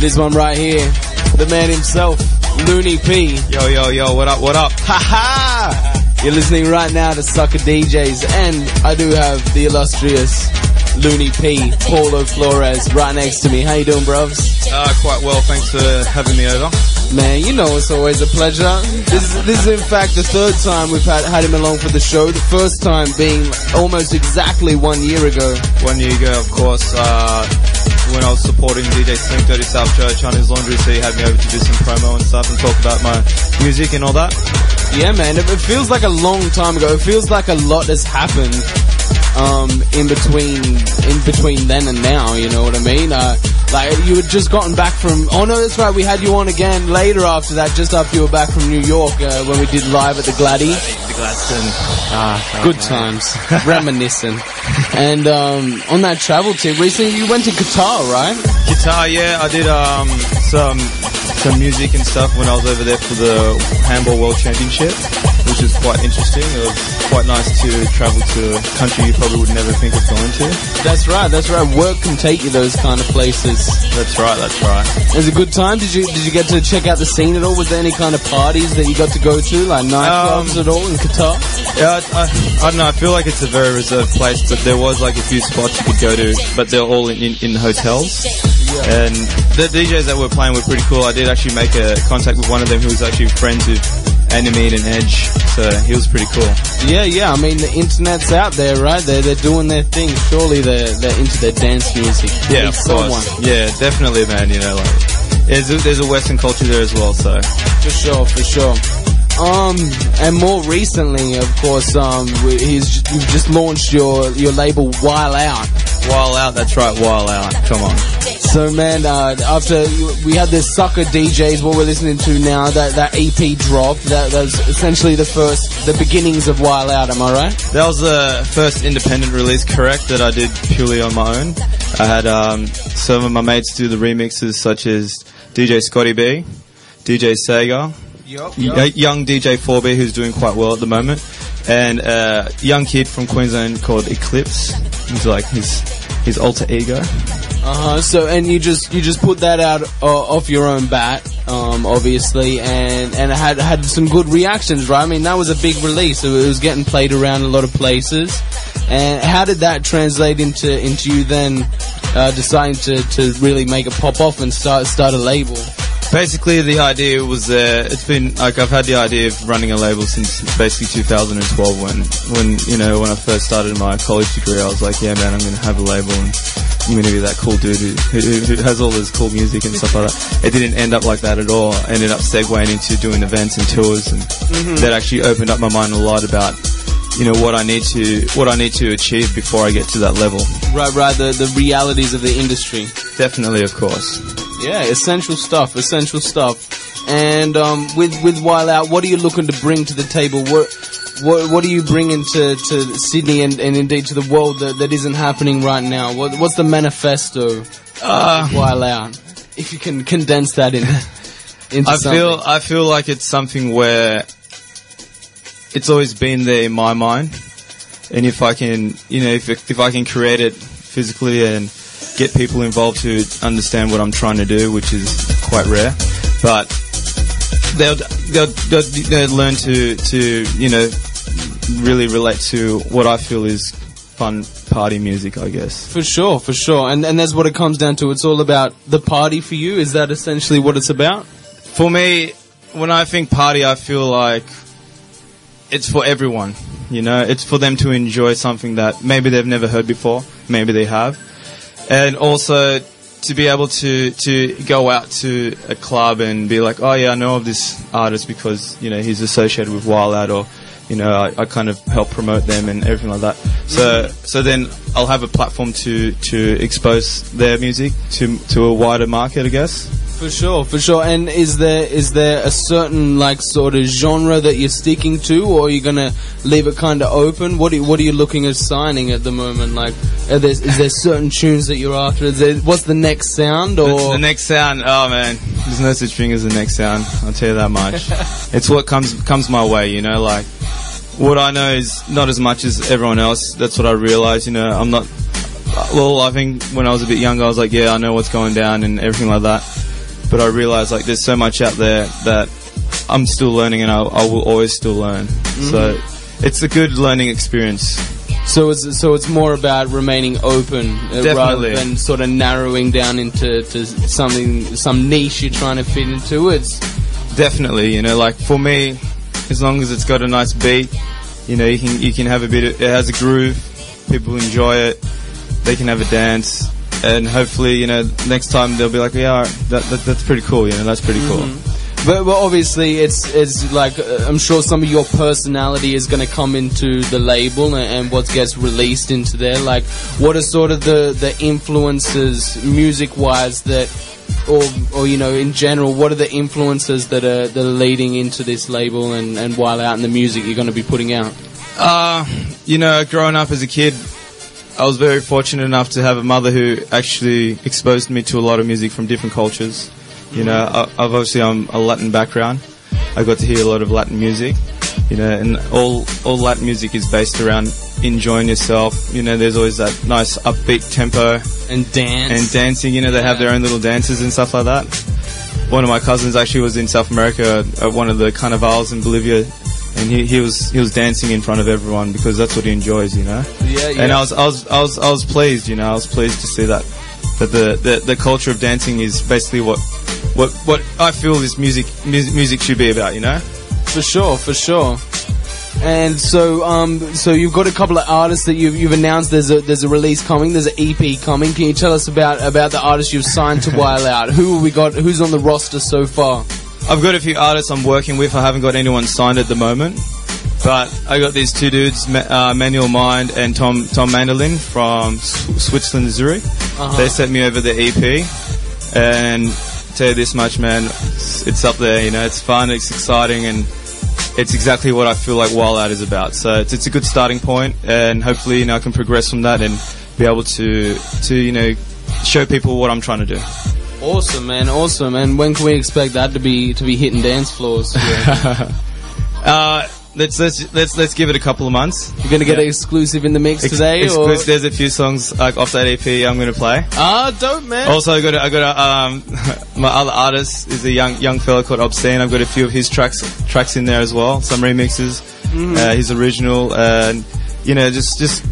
This one right here, the man himself, Looney P. Yo, yo, yo, what up, what up? Ha ha! You're listening right now to Sucker DJs, and I do have the illustrious Looney P, Paulo Flores, right next to me. How you doing, bros? Uh, quite well, thanks for having me over. Man, you know it's always a pleasure. This is, this is in fact the third time we've had, had him along for the show. The first time being almost exactly one year ago. One year ago, of course, uh, when I was supporting DJ Slim Dirty South Church on his laundry, so he had me over to do some promo and stuff and talk about my music and all that. Yeah, man, it, it feels like a long time ago. It feels like a lot has happened um, in between in between then and now. You know what I mean? Uh, like you had just gotten back from. Oh no, that's right. We had you on again later after that, just after you were back from New York uh, when we did live at the Gladdy. The Gladstone. Ah, good times, reminiscing. And um, on that travel tip, recently you went to Qatar, right? Guitar, yeah, I did um, some some music and stuff when I was over there for the Handball World Championship, was quite interesting. It was quite nice to travel to a country you probably would never think of going to. That's right. That's right. Work can take you those kind of places. That's right, that's right. It was a good time. Did you did you get to check out the scene at all? Was there any kind of parties that you got to go to, like nightclubs um, at all in Qatar? Yeah, I, I, I don't know. I feel like it's a very reserved place, but there was like a few spots you could go to, but they're all in, in, in hotels. And the DJs that were playing were pretty cool. I did actually make a contact with one of them who was actually friends with Animate and Edge, so he was pretty cool. Yeah, yeah. I mean, the internet's out there, right? They're they're doing their thing. Surely they're they're into their dance music. Yeah, of course. someone. Yeah, definitely, man. You know, like there's a, there's a Western culture there as well. So For sure, for sure. Um, and more recently, of course, um, he's you've just launched your your label Wild Out. While out, that's right, Wild Out. Come on. So man, uh, after we had this sucker DJs, what we're listening to now, that that EP dropped. That that was essentially the first, the beginnings of Wild Out. Am I right? That was the first independent release, correct, that I did purely on my own. I had um, some of my mates do the remixes, such as DJ Scotty B, DJ Sega, y- young DJ 4B, who's doing quite well at the moment, and a young kid from Queensland called Eclipse. He's like his his alter ego. Uh huh. So and you just you just put that out uh, off your own bat, um, obviously, and and it had had some good reactions, right? I mean, that was a big release. It was getting played around a lot of places. And how did that translate into into you then uh, deciding to, to really make it pop off and start start a label? Basically, the idea was uh, it's been like I've had the idea of running a label since basically 2012 when when you know when I first started my college degree. I was like, yeah, man, I'm going to have a label and I'm going to be that cool dude who, who, who has all this cool music and stuff like that. It didn't end up like that at all. I ended up segueing into doing events and tours, and that actually opened up my mind a lot about you know what I need to what I need to achieve before I get to that level. Right, right. The the realities of the industry. Definitely, of course. Yeah, essential stuff, essential stuff. And um, with with Wild Out, what are you looking to bring to the table? What what, what are you bringing to, to Sydney and, and indeed to the world that, that isn't happening right now? What, what's the manifesto? Uh, Wild Out, if you can condense that in. Into I something. feel I feel like it's something where it's always been there in my mind, and if I can, you know, if if I can create it physically and get people involved to understand what I'm trying to do, which is quite rare, but they'll they'll they'll, they'll learn to to you know really relate to what I feel is fun party music, I guess. For sure, for sure. And and that's what it comes down to. It's all about the party for you. Is that essentially what it's about? For me, when I think party, I feel like it's for everyone. You know, it's for them to enjoy something that maybe they've never heard before, maybe they have, and also to be able to to go out to a club and be like, oh yeah, I know of this artist because you know he's associated with Wild Out or. You know, I, I kind of help promote them and everything like that. So, so then I'll have a platform to, to expose their music to to a wider market, I guess. For sure, for sure. And is there is there a certain like sort of genre that you're sticking to, or are you gonna leave it kind of open? What are you, what are you looking at signing at the moment? Like, are there, is there certain tunes that you're after? Is there, what's the next sound? Or The, the next sound, oh man, there's no such thing as the next sound. I'll tell you that much. it's what comes comes my way, you know. Like what I know is not as much as everyone else. That's what I realize. You know, I'm not. Well, I think when I was a bit younger, I was like, yeah, I know what's going down and everything like that. But I realize like there's so much out there that I'm still learning, and I, I will always still learn. So it's a good learning experience. So it's so it's more about remaining open uh, rather than sort of narrowing down into to something some niche you're trying to fit into. It's Definitely, you know, like for me, as long as it's got a nice beat, you know, you can you can have a bit. Of, it has a groove. People enjoy it. They can have a dance, and hopefully, you know, next time they'll be like, yeah, right, that, that that's pretty cool. You know, that's pretty cool. But, but obviously, it's it's like uh, I'm sure some of your personality is going to come into the label and, and what gets released into there. Like, what are sort of the the influences, music wise, that, or or you know, in general, what are the influences that are that are leading into this label and and Wild Out in the music you're going to be putting out? Uh, you know, growing up as a kid, I was very fortunate enough to have a mother who actually exposed me to a lot of music from different cultures. You know, I, I've obviously I'm a Latin background. I got to hear a lot of Latin music. You know, and all all Latin music is based around enjoying yourself. You know, there's always that nice upbeat tempo And dance and dancing. You know, they have their own little dances and stuff like that. One of my cousins actually was in South America at one of the carnivals in Bolivia, and he, he was he was dancing in front of everyone because that's what he enjoys. You know. Yeah, yeah. And I was I was I was I was pleased. You know, I was pleased to see that that the the, the culture of dancing is basically what what what I feel this music music, music should be about. You know. For sure, for sure. And so, um, so you've got a couple of artists that you've, you've announced. There's a there's a release coming. There's an EP coming. Can you tell us about about the artists you've signed to Wild Out? Who we got? Who's on the roster so far? I've got a few artists I'm working with. I haven't got anyone signed at the moment, but I got these two dudes, Ma- uh, Manuel Mind and Tom Tom Mandolin from Switzerland, Zurich. Uh-huh. They sent me over the EP, and tell you this much, man, it's, it's up there. You know, it's fun, it's exciting, and it's exactly what I feel like Wild Out is about. So it's, it's a good starting point, and hopefully, you know, I can progress from that and be able to to you know show people what I'm trying to do. Awesome, man. Awesome. And when can we expect that to be to be hitting dance floors? Yeah. Uh, let's let's let's let's give it a couple of months. You're gonna get Yeah. an exclusive in the mix Ex- today, or exclusive- There's a few songs like off that EP I'm going to play. ah, dope, man. Also, I got a, I got a, um, my other artist is a young young fella called Obscene. I've got a few of his tracks tracks in there as well, some remixes, uh, his original, and you know, just just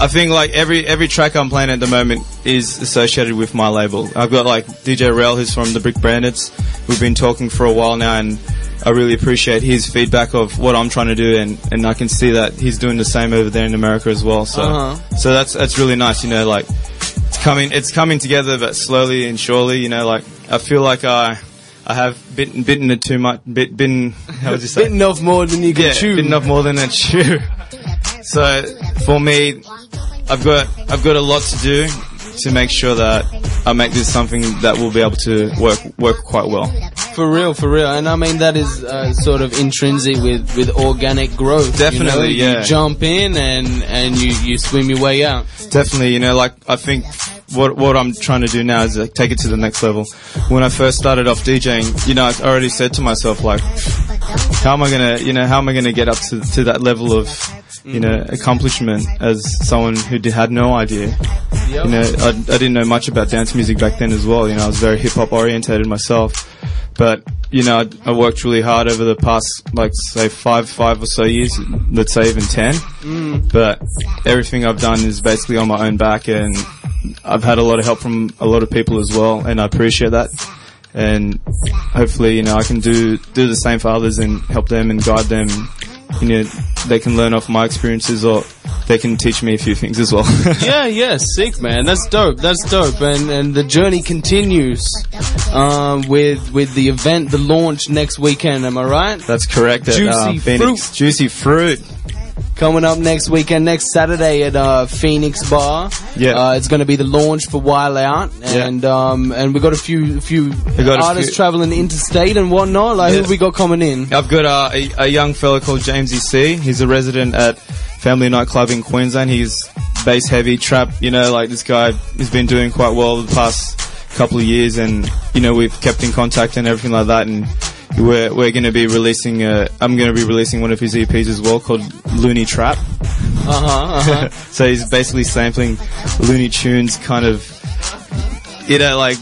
I think like every every track I'm playing at the moment is associated with my label. I've got like DJ R3LL, who's from the Brick Bandits. We've been talking for a while now, and I really appreciate his feedback of what I'm trying to do, and, and I can see that he's doing the same over there in America as well. So Uh-huh. so that's that's really nice, you know, like it's coming it's coming together, but slowly and surely, you know, like I feel like I I have bitten bitten it too much, bit bitten. How would you say? Bitten off more than you can yeah, chew. bitten off more than a chew. So for me, I've got I've got a lot to do to make sure that I make this something that will be able to work work quite well. For real, for real, and I mean that is uh, sort of intrinsic with, with organic growth. Definitely, you know? yeah. You jump in and and you, you swim your way out. Definitely, you know, like I think what what I'm trying to do now is like, take it to the next level. When I first started off DJing, you know, I already said to myself like, how am I gonna, you know, how am I gonna get up to to that level of, you know, accomplishment as someone who did, had no idea. You know, I, I didn't know much about dance music back then as well. You know, I was very hip hop orientated myself. But, you know, I, I worked really hard over the past, like, say, five, five or so years, let's say even ten. But everything I've done is basically on my own back and I've had a lot of help from a lot of people as well and I appreciate that. And hopefully, you know, I can do, do the same for others and help them and guide them. You know, they can learn off my experiences or they can teach me a few things as well. yeah, yeah, sick man. That's dope. That's dope. And and the journey continues um, with with the event, the launch next weekend. Am I right? That's correct. At, Juicy uh, Phoenix. fruit. Juicy fruit. Coming up next weekend, next Saturday at uh, Phoenix Bar. Yeah. uh, it's going to be the launch for Wild Out, Yeah. and um, and we got a few few artists few- traveling interstate and whatnot. Like who Yeah. have we got coming in? I've got uh, a, a young fella called James C. He's a resident at Family Nightclub in Queensland. He's bass heavy trap. You know, like this guy has been doing quite well the past couple of years, and you know we've kept in contact and everything like that. And we're we're going to be releasing. Uh, I'm going to be releasing one of his EPs as well called Looney Trap. Uh huh. Uh-huh. so he's basically sampling Looney Tunes, kind of, you know, like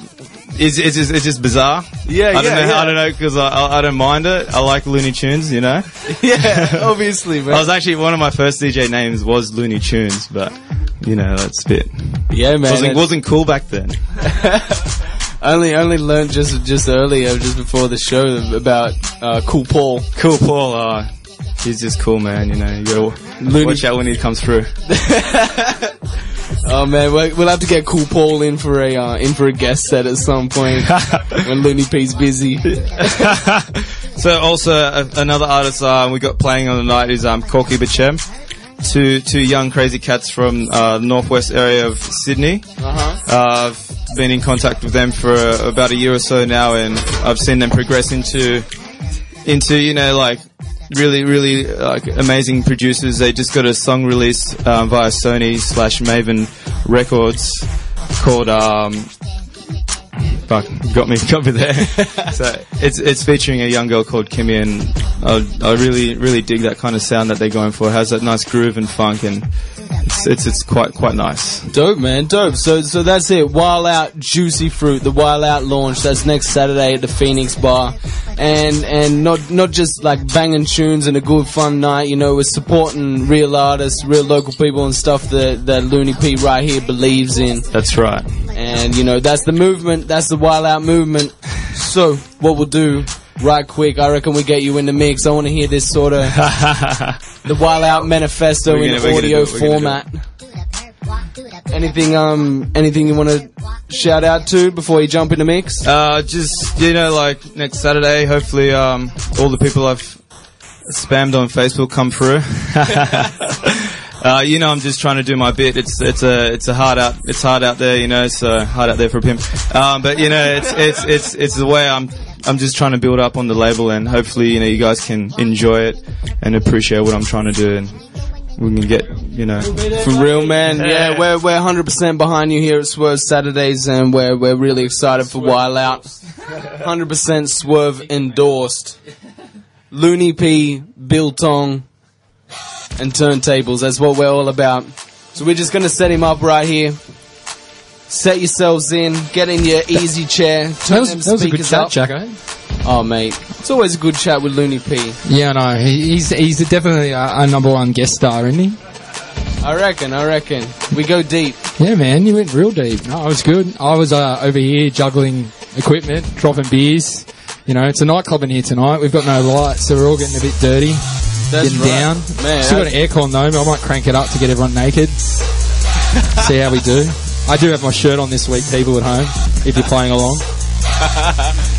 it's, it's, just, it's just bizarre. Yeah, I don't yeah, know. yeah. I don't know because I, I, I don't mind it. I like Looney Tunes, you know. yeah, obviously, man. I was actually one of my first DJ names was Looney Tunes, but you know that's a bit yeah, man. wasn't wasn't cool back then. only only learned just just earlier, just before the show, about uh, Cool Paul. Cool Paul, uh, he's just cool, man. You know, you gotta Looney- watch out when he comes through. Oh man, we'll, have to get Cool Paul in for a uh, in for a guest set at some point when Looney P's busy. So also uh, another artist uh, we got playing on the night is um, Corky Bachem. Two two young crazy cats from uh, northwest area of Sydney. Uh-huh. Uh, been in contact with them for uh, about a year or so now, and I've seen them progress into into you know like really really like amazing producers. They just got a song released um, via Sony slash Maven Records called um. Fuck, got me, got me there. so it's it's featuring a young girl called Kimmy, and I, I really really dig that kind of sound that they're going for. It has that nice groove and funk, and it's it's, it's quite quite nice. Dope, man, dope. So, so that's it. Wild Out Juicy Fruit, the Wild Out launch. That's next Saturday at the Phoenix Bar, and and not not just like banging tunes and a good fun night. You know, we're supporting real artists, real local people and stuff that that Looney P right here believes in. That's right. And you know, that's the movement. That's the Wild Out movement. So, what we'll do. Right quick, I reckon we get you in the mix. I want to hear this sort of the Wild Out manifesto in gonna- we're audio it, we're gonna do format. Anything um anything you want to shout out to before you jump in the mix? Uh, just you know, like next Saturday, hopefully, um, all the people I've spammed on Facebook come through. uh, you know, I'm just trying to do my bit. It's it's a it's a hard out it's hard out there, you know. So hard out there for a pimp. Um, but you know, it's it's it's it's the way I'm. I'm just trying to build up on the label, and hopefully, you know, you guys can enjoy it and appreciate what I'm trying to do, and we can get, you know, For real, man. Yeah, we're we're 100% behind you here at Swerve Saturdays, and we're we're really excited for Wild Out. 100% Swerve endorsed. Looney P, Biltong, and turntables. That's what we're all about. So we're just gonna set him up right here. Set yourselves in, get in your easy chair, That turn was, them that was a good speakers chat, up. Jacko. Oh, mate, it's always a good chat with Looney P. Yeah, no, he, he's he's definitely a, number one guest star, isn't he? I reckon, I reckon. We go deep. Yeah, man, you went real deep. No, it was good. I was uh, over here juggling equipment, dropping beers. You know, it's a nightclub in here tonight. We've got no lights, so we're all getting a bit dirty, That's getting right. down. Man, Still got an aircon though. but I might crank it up to get everyone naked. See how we do. I do have my shirt on this week, people at home, if you're playing along.